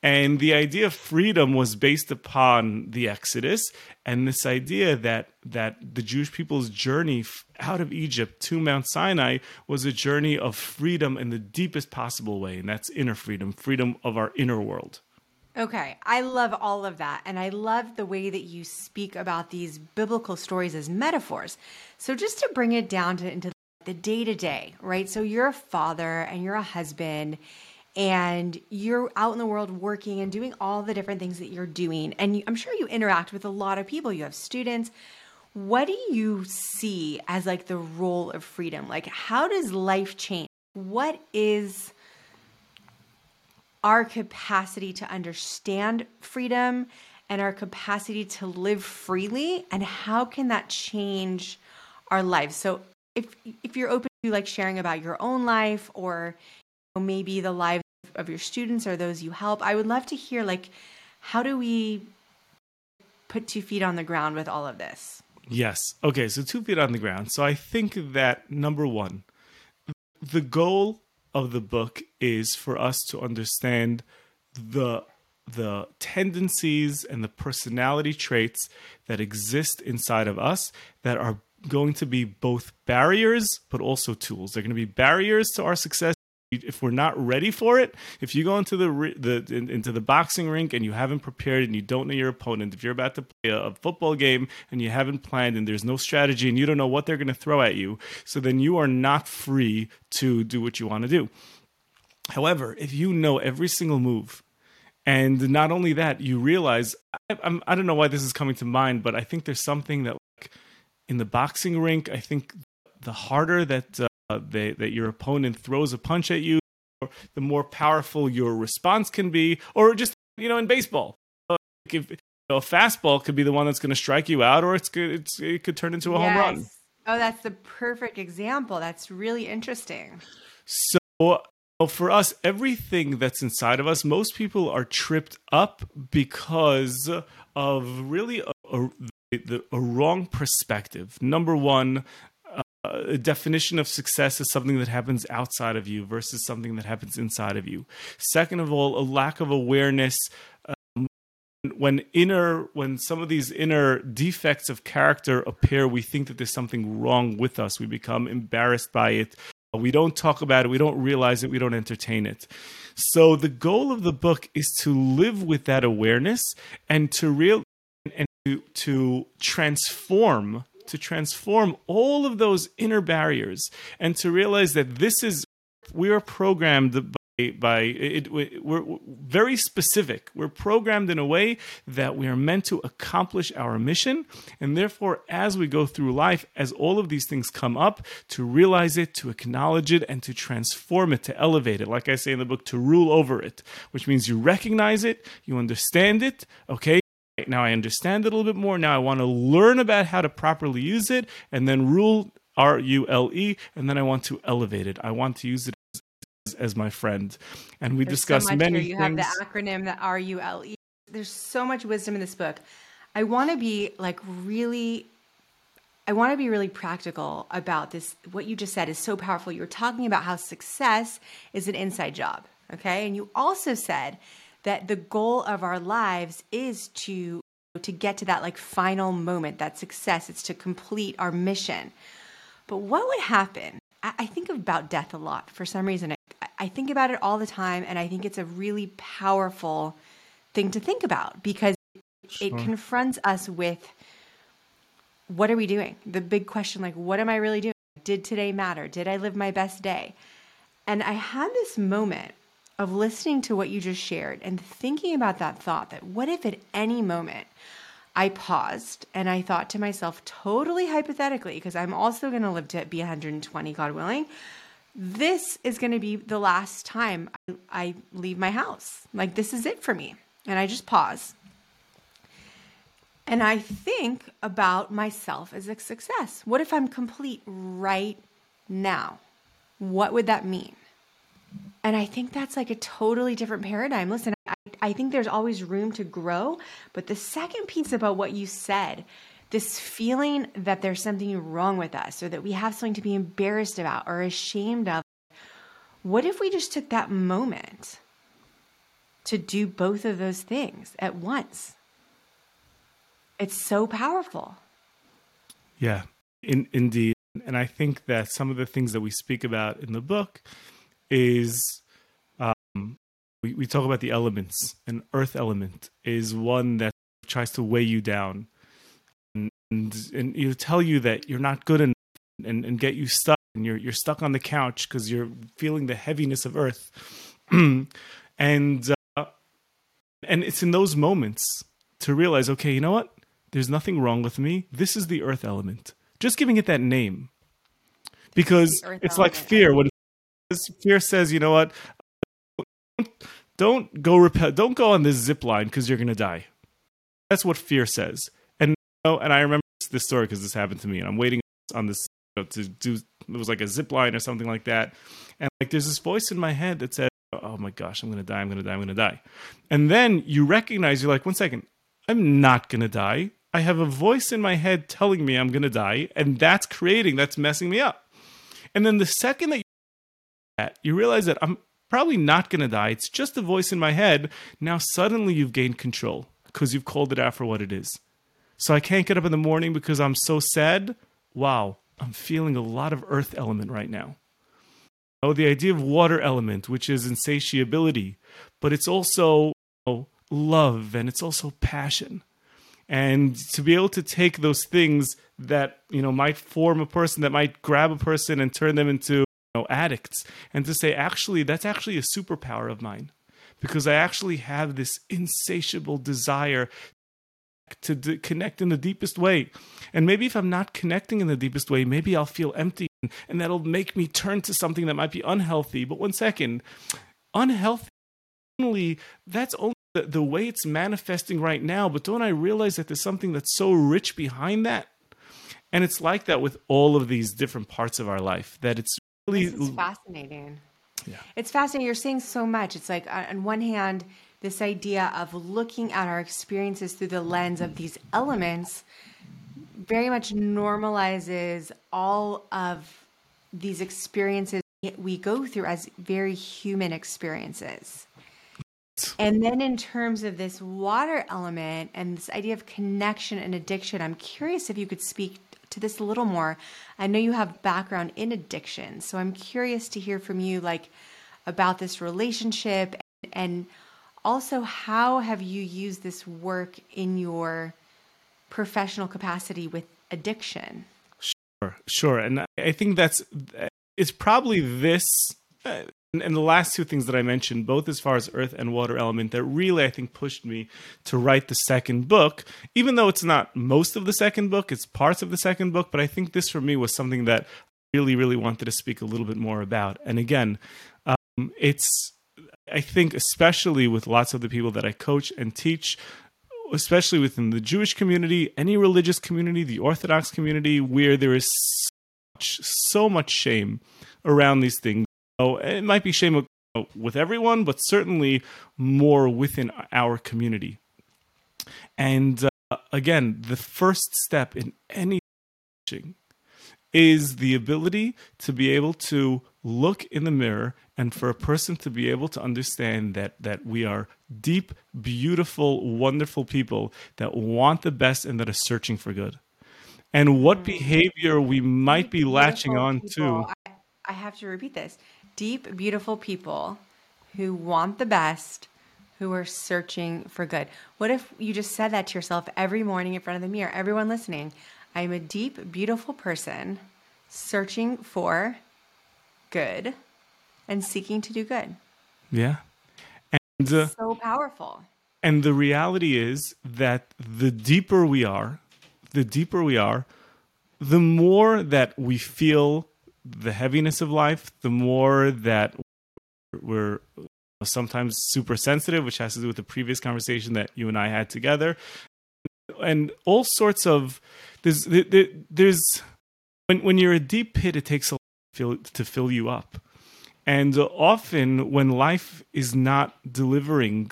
And the idea of freedom was based upon the Exodus and this idea that that the Jewish people's journey out of Egypt to Mount Sinai was a journey of freedom in the deepest possible way, and that's inner freedom, freedom of our inner world. Okay, I love all of that. And I love the way that you speak about these biblical stories as metaphors. So, just to bring it down to into the day to day, right? So, you're a father and you're a husband and you're out in the world working and doing all the different things that you're doing. And you, I'm sure you interact with a lot of people. You have students. What do you see as like the role of freedom? Like, how does life change? What is our capacity to understand freedom and our capacity to live freely? And how can that change our lives? So, if if you're open to like sharing about your own life or you know, maybe the lives of your students or those you help. I would love to hear like how do we put two feet on the ground with all of this? Yes. Okay, so two feet on the ground. So I think that number 1, the goal of the book is for us to understand the the tendencies and the personality traits that exist inside of us that are going to be both barriers but also tools. They're going to be barriers to our success if we're not ready for it, if you go into the the into the boxing rink and you haven't prepared and you don't know your opponent, if you're about to play a, football game and you haven't planned and there's no strategy and you don't know what they're going to throw at you, so then you are not free to do what you want to do. However, if you know every single move, and not only that, you realize I, I'm, I don't know why this is coming to mind, but I think there's something that in the boxing rink, I think the harder that uh, uh, they, that your opponent throws a punch at you, the more powerful your response can be, or just you know in baseball, if you know, a fastball could be the one that's going to strike you out, or it's good, it's it could turn into a yes. home run. Oh, that's the perfect example. That's really interesting. So for us, everything that's inside of us, most people are tripped up because of really a, a, a wrong perspective. Number one, a definition of success is something that happens outside of you versus something that happens inside of you. Second of all, a lack of awareness um, when inner when some of these inner defects of character appear, we think that there's something wrong with us. We become embarrassed by it. We don't talk about it. We don't realize it. We don't entertain it. So the goal of the book is to live with that awareness and to real and to, to transform to transform all of those inner barriers and to realize that this is we are programmed by, by it, we're very specific. We're programmed in a way that we are meant to accomplish our mission. And therefore as we go through life as all of these things come up to realize it to acknowledge it and to transform it to elevate it. Like i say in the book to rule over it which means you recognize it you understand it okay now I understand it a little bit more. Now I want to learn about how to properly use it and then rule R U L E, and then I want to elevate it. I want to use it as, as my friend. And we discuss so many here. You things. have the acronym, the R U L E. There's so much wisdom in this book. I want to be like really I want to be really practical about this. What you just said is so powerful. You were talking about how success is an inside job, okay? And you also said that the goal of our lives is to to get to that like final moment, that success. It's to complete our mission. But what would happen? I, I think about death a lot for some reason. I, I think about it all the time, and I think it's a really powerful thing to think about because sure. it confronts us with what are we doing? The big question, like, what am I really doing? Did today matter? Did I live my best day? And I had this moment of listening to what you just shared and thinking about that thought that what if at any moment I paused and I thought to myself, totally hypothetically, because I'm also going to live to be 120, God willing. this is going to be the last time I, I leave my house. Like, this is it for me. And I just pause. And I think about myself as a success. What if I'm complete right now? What would that mean? And I think that's like a totally different paradigm. Listen, I, I think there's always room to grow. But the second piece about what you said, this feeling that there's something wrong with us or that we have something to be embarrassed about or ashamed of, what if we just took that moment to do both of those things at once? It's so powerful. Yeah, in, indeed. And I think that some of the things that we speak about in the book is um, we, we talk about the elements. An earth element is one that tries to weigh you down and, and, and you tell you that you're not good enough and, and get you stuck and you're, you're stuck on the couch because you're feeling the heaviness of earth. and, uh, and it's in those moments to realize, okay, you know what? There's nothing wrong with me. This is the earth element. Just giving it that name. Because it's like fear. What fear says, you know what? Don't go repel don't go on this zip line because you're gonna die. That's what fear says. And you know, and I remember this story because this happened to me, and I'm waiting on this you know, to do it was like a zip line or something like that. And like there's this voice in my head that says, Oh my gosh, I'm gonna die, I'm gonna die, I'm gonna die. And then you recognize you're like, one second, I'm not gonna die. I have a voice in my head telling me I'm to die, and that's creating, that's messing me up. And then the second that you, you realize that I'm probably not going to die, it's just a voice in my head. Now suddenly you've gained control because you've called it out for what it is. So I can't get up in the morning because I'm so sad. Wow, I'm feeling a lot of earth element right now. Oh, the idea of water element, which is insatiability, but it's also love and it's also passion and to be able to take those things that you know might form a person that might grab a person and turn them into know, addicts and to say actually that's actually a superpower of mine because i actually have this insatiable desire to d- connect in the deepest way. And maybe if i'm not connecting in the deepest way maybe i'll feel empty and that'll make me turn to something that might be unhealthy. But one second unhealthy that's only the, the way it's manifesting right now, but don't I realize that there's something that's so rich behind that? And it's like that with all of these different parts of our life that it's is fascinating. Yeah. It's fascinating. You're saying so much. It's like, on one hand, this idea of looking at our experiences through the lens of these elements very much normalizes all of these experiences we go through as very human experiences. And then, in terms of this water element and this idea of connection and addiction, I'm curious if you could speak to this a little more. I know you have background in addiction, so I'm curious to hear from you, like about this relationship and, also how have you used this work in your professional capacity with addiction? Sure, sure, and I think that's it's probably this. Uh, and the last two things that I mentioned, both as far as earth and water element, that really I think pushed me to write the second book, even though it's not most of the second book, it's parts of the second book. But I think this for me was something that I really, really wanted to speak a little bit more about. And again, um, it's, I think, especially with lots of the people that I coach and teach, especially within the Jewish community, any religious community, the Orthodox community, where there is so much, so much shame around these things Oh, it might be shame with everyone, but certainly more within our community. And uh, again, the first step in any teaching is the ability to be able to look in the mirror and for a person to be able to understand that that we are deep beautiful wonderful people that want the best and that are searching for good and what mm. behavior we might be latching on to I, I have to repeat this deep, beautiful people who want the best, who are searching for good. What if you just said that to yourself every morning in front of the mirror? Everyone listening, I'm a deep, beautiful person searching for good and seeking to do good. Yeah. And uh, so powerful. And the reality is that the deeper we are, the deeper we are, the more that we feel the heaviness of life, the more that we're sometimes super sensitive, which has to do with the previous conversation that you and I had together, and all sorts of there's there's when when you're a deep pit, it takes a lot to fill you up, and often when life is not delivering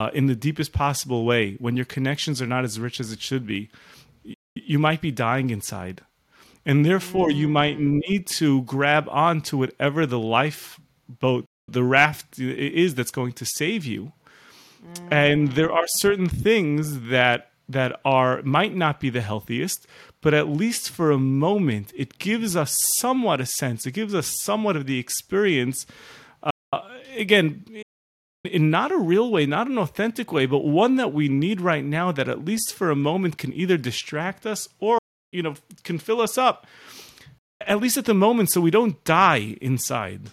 uh, in the deepest possible way, when your connections are not as rich as it should be, you might be dying inside. And therefore, you might need to grab on to whatever the lifeboat, the raft is that's going to save you. And there are certain things that that are might not be the healthiest, but at least for a moment, it gives us somewhat a sense. It gives us somewhat of the experience. Uh, again, in not a real way, not an authentic way, but one that we need right now that at least for a moment can either distract us or, you know, can fill us up. At least at the moment, so we don't die inside.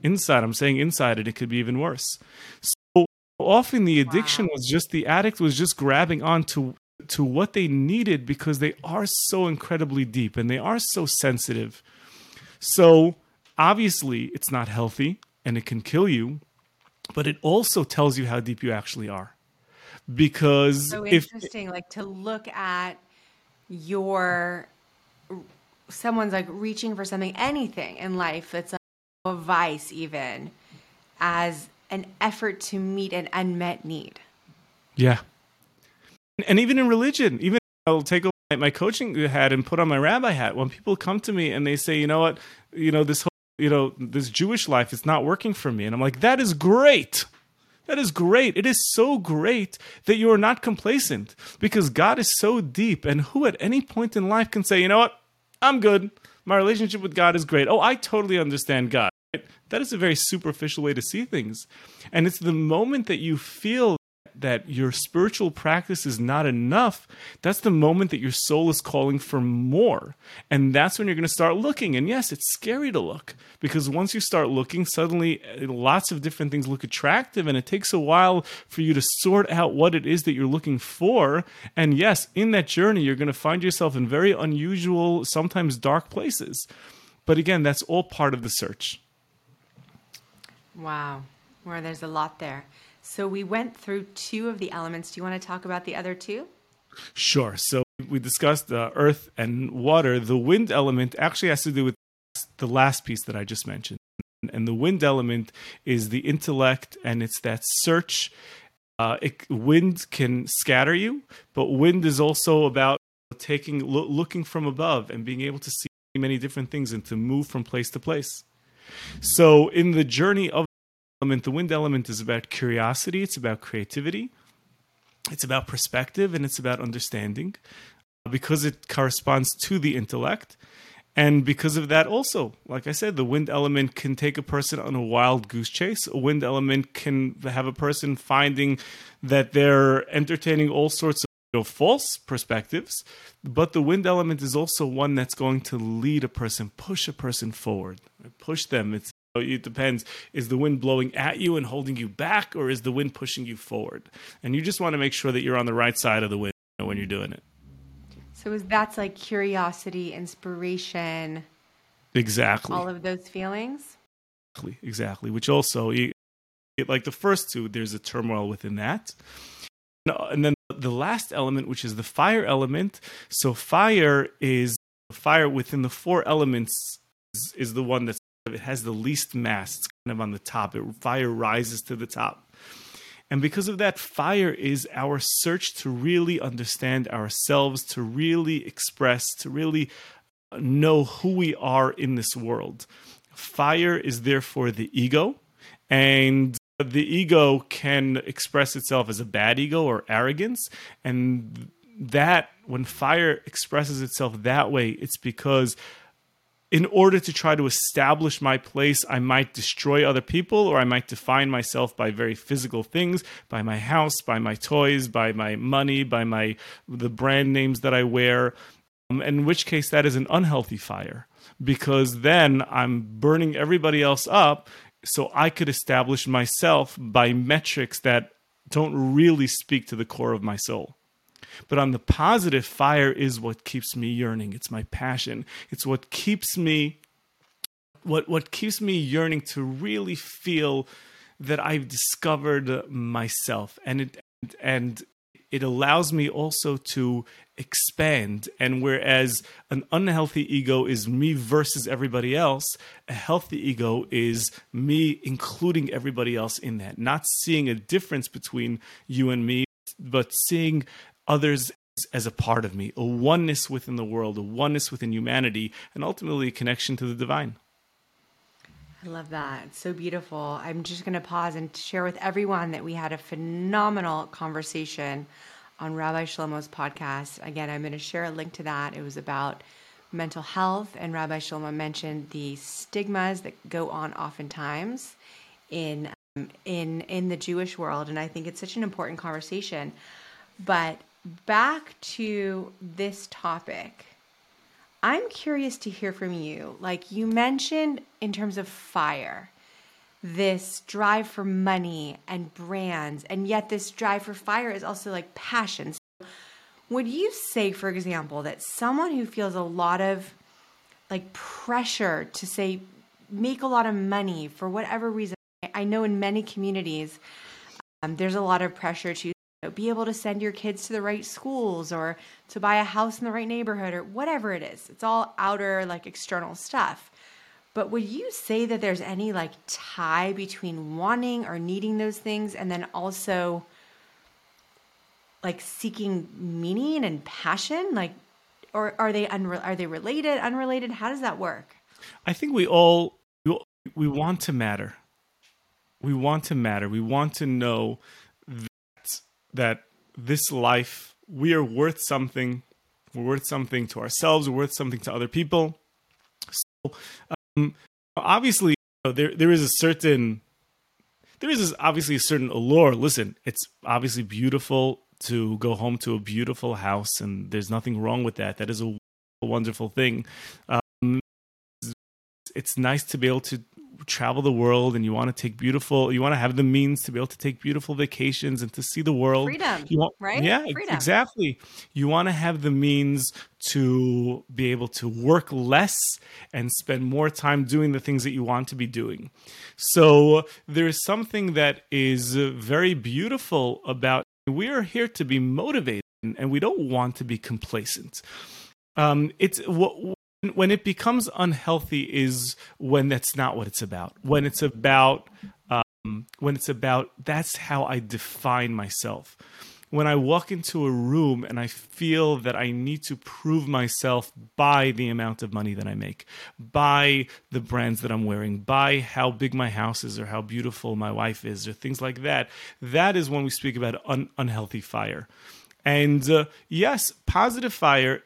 Inside, I'm saying inside, and it could be even worse. So often the addiction wow. was just the addict was just grabbing on to to what they needed because they are so incredibly deep and they are so sensitive. So obviously it's not healthy and it can kill you but it also tells you how deep you actually are. Because so interesting, if, like to look at your someone's like reaching for something, anything in life that's a vice, even as an effort to meet an unmet need. Yeah, and even in religion, even I'll take my coaching hat and put on my rabbi hat when people come to me and they say, you know what, you know this whole you know, this Jewish life is not working for me. And I'm like, that is great. That is great. It is so great that you are not complacent because God is so deep. And who at any point in life can say, you know what? I'm good. My relationship with God is great. Oh, I totally understand God. That is a very superficial way to see things. And it's the moment that you feel that your spiritual practice is not enough, that's the moment that your soul is calling for more. And that's when you're going to start looking. And yes, it's scary to look because once you start looking, suddenly uh, lots of different things look attractive. And it takes a while for you to sort out what it is that you're looking for. And yes, in that journey, you're going to find yourself in very unusual, sometimes dark places. But again, that's all part of the search. Wow. Where there's a lot there. So we went through two of the elements. Do you want to talk about the other two? Sure. So we discussed uh, earth and water. The wind element actually has to do with the last piece that I just mentioned. And the wind element is the intellect, and it's that search. Uh, it, wind can scatter you, but wind is also about taking lo- looking from above and being able to see many different things and to move from place to place. So in the journey of element, the wind element is about curiosity, it's about creativity, it's about perspective, and it's about understanding uh, because it corresponds to the intellect. And because of that, also, like I said, the wind element can take a person on a wild goose chase. A wind element can have a person finding that they're entertaining all sorts of you know, false perspectives. But the wind element is also one that's going to lead a person, push a person forward, push them. It's it depends. Is the wind blowing at you and holding you back, or is the wind pushing you forward? And you just want to make sure that you're on the right side of the wind when you're doing it. So is that's like curiosity, inspiration, exactly all of those feelings. Exactly, exactly. Which also, like the first two, there's a turmoil within that. Uh, and then the last element, which is the fire element. So fire is the fire within the four elements is, is the one that's it has the least mass. It's kind of on the top. It, fire rises to the top. And because of that, fire is our search to really understand ourselves, to really express, to really know who we are in this world. Fire is therefore the ego, and the ego can express itself as a bad ego or arrogance. And that, when fire expresses itself that way, it's because in order to try to establish my place, I might destroy other people or I might define myself by very physical things, by my house, by my toys, by my money, by my the brand names that I wear. Um, in which case that is an unhealthy fire because then I'm burning everybody else up so I could establish myself by metrics that don't really speak to the core of my soul. But on the positive, fire is what keeps me yearning. It's my passion. It's what keeps me what what keeps me yearning to really feel that I've discovered myself and it and it allows me also to expand and whereas an unhealthy ego is me versus everybody else a healthy ego is me including everybody else in that not seeing a difference between you and me but seeing others as a part of me a oneness within the world a oneness within humanity and ultimately a connection to the divine I love that. It's so beautiful. I'm just going to pause and share with everyone that we had a phenomenal conversation on Rabbi Shlomo's podcast. Again, I'm going to share a link to that. It was about mental health, and Rabbi Shlomo mentioned the stigmas that go on oftentimes in um, in in the Jewish world, and I think it's such an important conversation. But back to this topic I'm curious to hear from you. Like you mentioned in terms of fire, this drive for money and brands, and yet this drive for fire is also like passion. So would you say, for example, that someone who feels a lot of like pressure to say, make a lot of money for whatever reason, I know in many communities, um, there's a lot of pressure to be able to send your kids to the right schools or to buy a house in the right neighborhood or whatever it is. It's all outer, like external stuff. But would you say that there's any like tie between wanting or needing those things and then also like seeking meaning and passion? Like, or are they unre- are they related, unrelated? How does that work? I think we all we want to matter. We want to matter. We want to know that this life we are worth something we're worth something to ourselves we're worth something to other people. So um, obviously you know, there there is a certain there is obviously a certain allure. Listen it's obviously beautiful to go home to a beautiful house and there's nothing wrong with that. That is a wonderful thing. Um, it's nice to be able to travel the world and you want to take beautiful you want to have the means to be able to take beautiful vacations and to see the world. Freedom want, right? yeah freedom. exactly. You want to have the means to be able to work less and spend more time doing the things that you want to be doing. So there is something that is very beautiful about we are here to be motivated and we don't want to be complacent. Um, it's what when it becomes unhealthy is when that's not what it's about. When it's about um, when it's about that's how I define myself. When I walk into a room and I feel that I need to prove myself by the amount of money that I make, by the brands that I'm wearing, by how big my house is or how beautiful my wife is, or things like that, that is when we speak about un- unhealthy fire. And uh, yes, positive fire,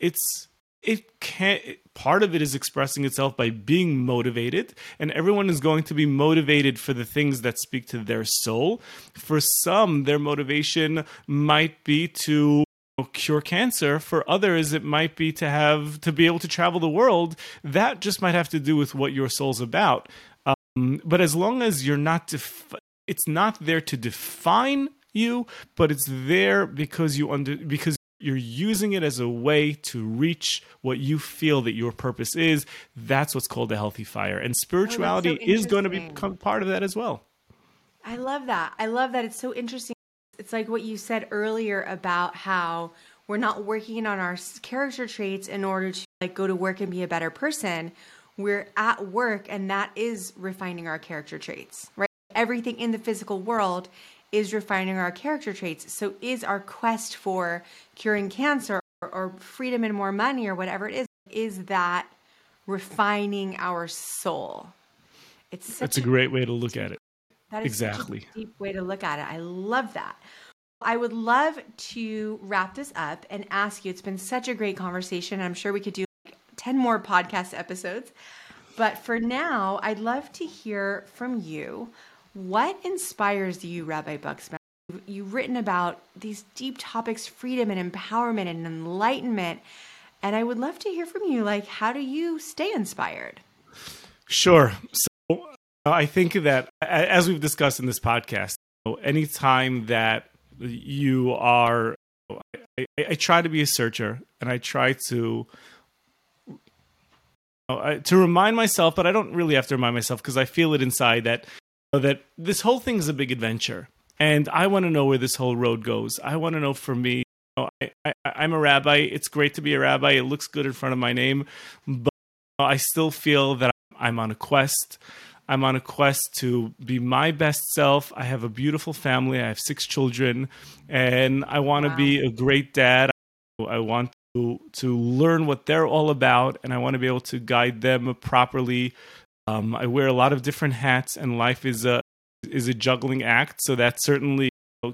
it's it can't. part of it is expressing itself by being motivated and everyone is going to be motivated for the things that speak to their soul. For some their motivation might be to cure cancer. For others it might be to have to be able to travel the world. That just might have to do with what your soul's about. Um, but as long as you're not it's not there to define you but it's there because you under because you're using it as a way to reach what you feel that your purpose is that's what's called a healthy fire. And spirituality oh, so is going to become part of that as well. I love that. I love that. It's so interesting. It's like what you said earlier about how we're not working on our character traits in order to like go to work and be a better person. We're at work and that is refining our character traits right? Everything in the physical world is refining our character traits. So, is our quest for curing cancer or, freedom and more money or whatever it is, is that refining our soul? It's that's a, a great way to look at it. That is exactly deep way to look at it. I love that. I would love to wrap this up and ask you. It's been such a great conversation. I'm sure we could do like 10 more podcast episodes. But for now, I'd love to hear from you what inspires you, Rabbi Buxbaum? You've written about these deep topics, freedom and empowerment and enlightenment. And I would love to hear from you. Like, how do you stay inspired? Sure. So uh, I think that, as we've discussed in this podcast, anytime that you are, I, I, try to be a searcher and I try to to remind myself, but I don't really have to remind myself because I feel it inside that that this whole thing is a big adventure, and I want to know where this whole road goes. I want to know for me. You know, I, I, am a rabbi. It's great to be a rabbi. It looks good in front of my name, but I still feel that I'm on a quest. I'm on a quest to be my best self. I have a beautiful family. I have six children, and I want to wow. be a great dad. I want to to learn what they're all about, and I want to be able to guide them properly. Um, I wear a lot of different hats, and life is a is a juggling act, so that certainly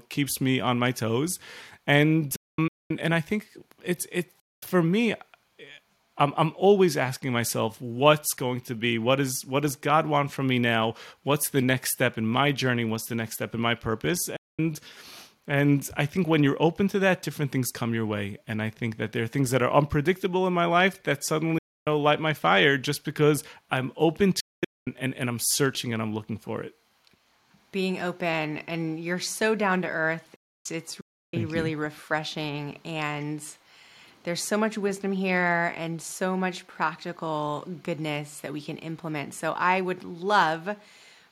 keeps me on my toes. And um, and I think it's it for me. I'm I'm always asking myself what's going to be what is what does God want from me now? What's the next step in my journey? What's the next step in my purpose? And and I think when you're open to that, different things come your way. And I think that there are things that are unpredictable in my life that suddenly know, light my fire just because I'm open to it and, and, I'm searching and I'm looking for it. Being open and you're so down to earth. It's really, really refreshing. And there's so much wisdom here and so much practical goodness that we can implement. So I would love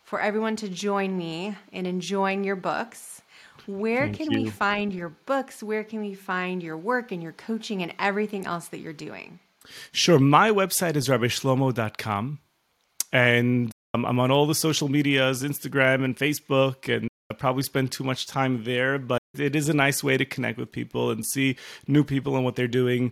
for everyone to join me in enjoying your books where Thank can you. we find your books? Where can we find your work and your coaching and everything else that you're doing? Sure. My website is rabbishlomo.com. And um, I'm on all the social medias, Instagram and Facebook, and I probably spend too much time there, but it is a nice way to connect with people and see new people and what they're doing.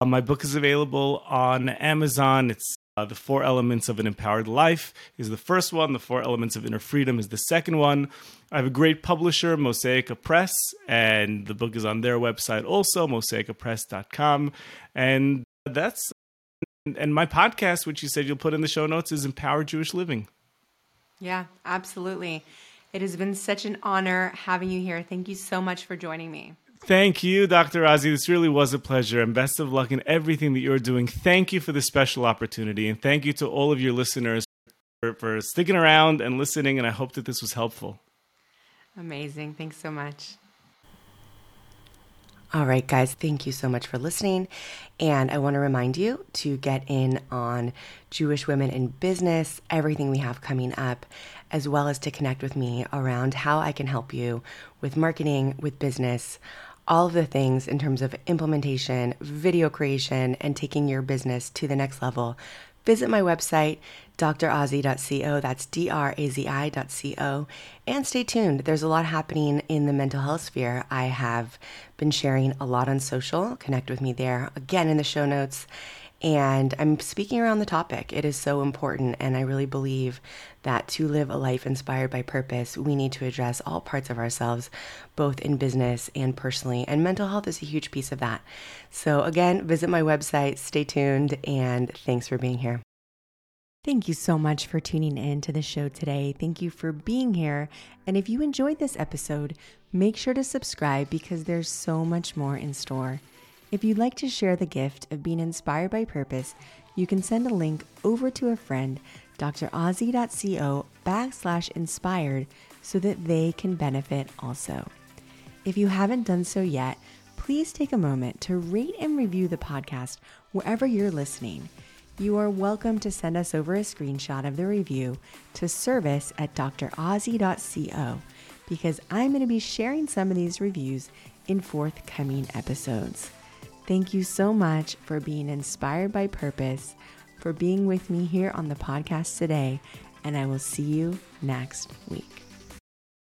Uh, my book is available on Amazon. It's uh, the Four Elements of an Empowered Life is the first one. The Four Elements of Inner Freedom is the second one. I have a great publisher, Mosaica Press, and the book is on their website also, mosaicapress.com. And that's, and my podcast, which you said you'll put in the show notes, is Empower Jewish Living. Yeah, absolutely. It has been such an honor having you here. Thank you so much for joining me. Thank you, Dr. Azi. This really was a pleasure, and best of luck in everything that you're doing. Thank you for this special opportunity, and thank you to all of your listeners for, for sticking around and listening. And I hope that this was helpful. Amazing. Thanks so much. All right, guys, thank you so much for listening. And I want to remind you to get in on Jewish Women in Business, everything we have coming up, as well as to connect with me around how I can help you with marketing, with business, all of the things in terms of implementation, video creation, and taking your business to the next level. Visit my website, drazi.co. That's D R A Z I.co. And stay tuned. There's a lot happening in the mental health sphere. I have been sharing a lot on social. Connect with me there again in the show notes. And I'm speaking around the topic. It is so important. And I really believe that to live a life inspired by purpose, we need to address all parts of ourselves, both in business and personally. And mental health is a huge piece of that. So, again, visit my website, stay tuned, and thanks for being here. Thank you so much for tuning in to the show today. Thank you for being here. And if you enjoyed this episode, make sure to subscribe because there's so much more in store. If you'd like to share the gift of being inspired by purpose, you can send a link over to a friend, drazi.co backslash inspired, so that they can benefit also. If you haven't done so yet, please take a moment to rate and review the podcast wherever you're listening you are welcome to send us over a screenshot of the review to service at drazi.co because I'm going to be sharing some of these reviews in forthcoming episodes. Thank you so much for being inspired by purpose, for being with me here on the podcast today, and I will see you next week.